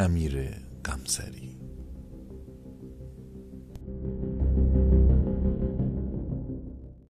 امیر قمسری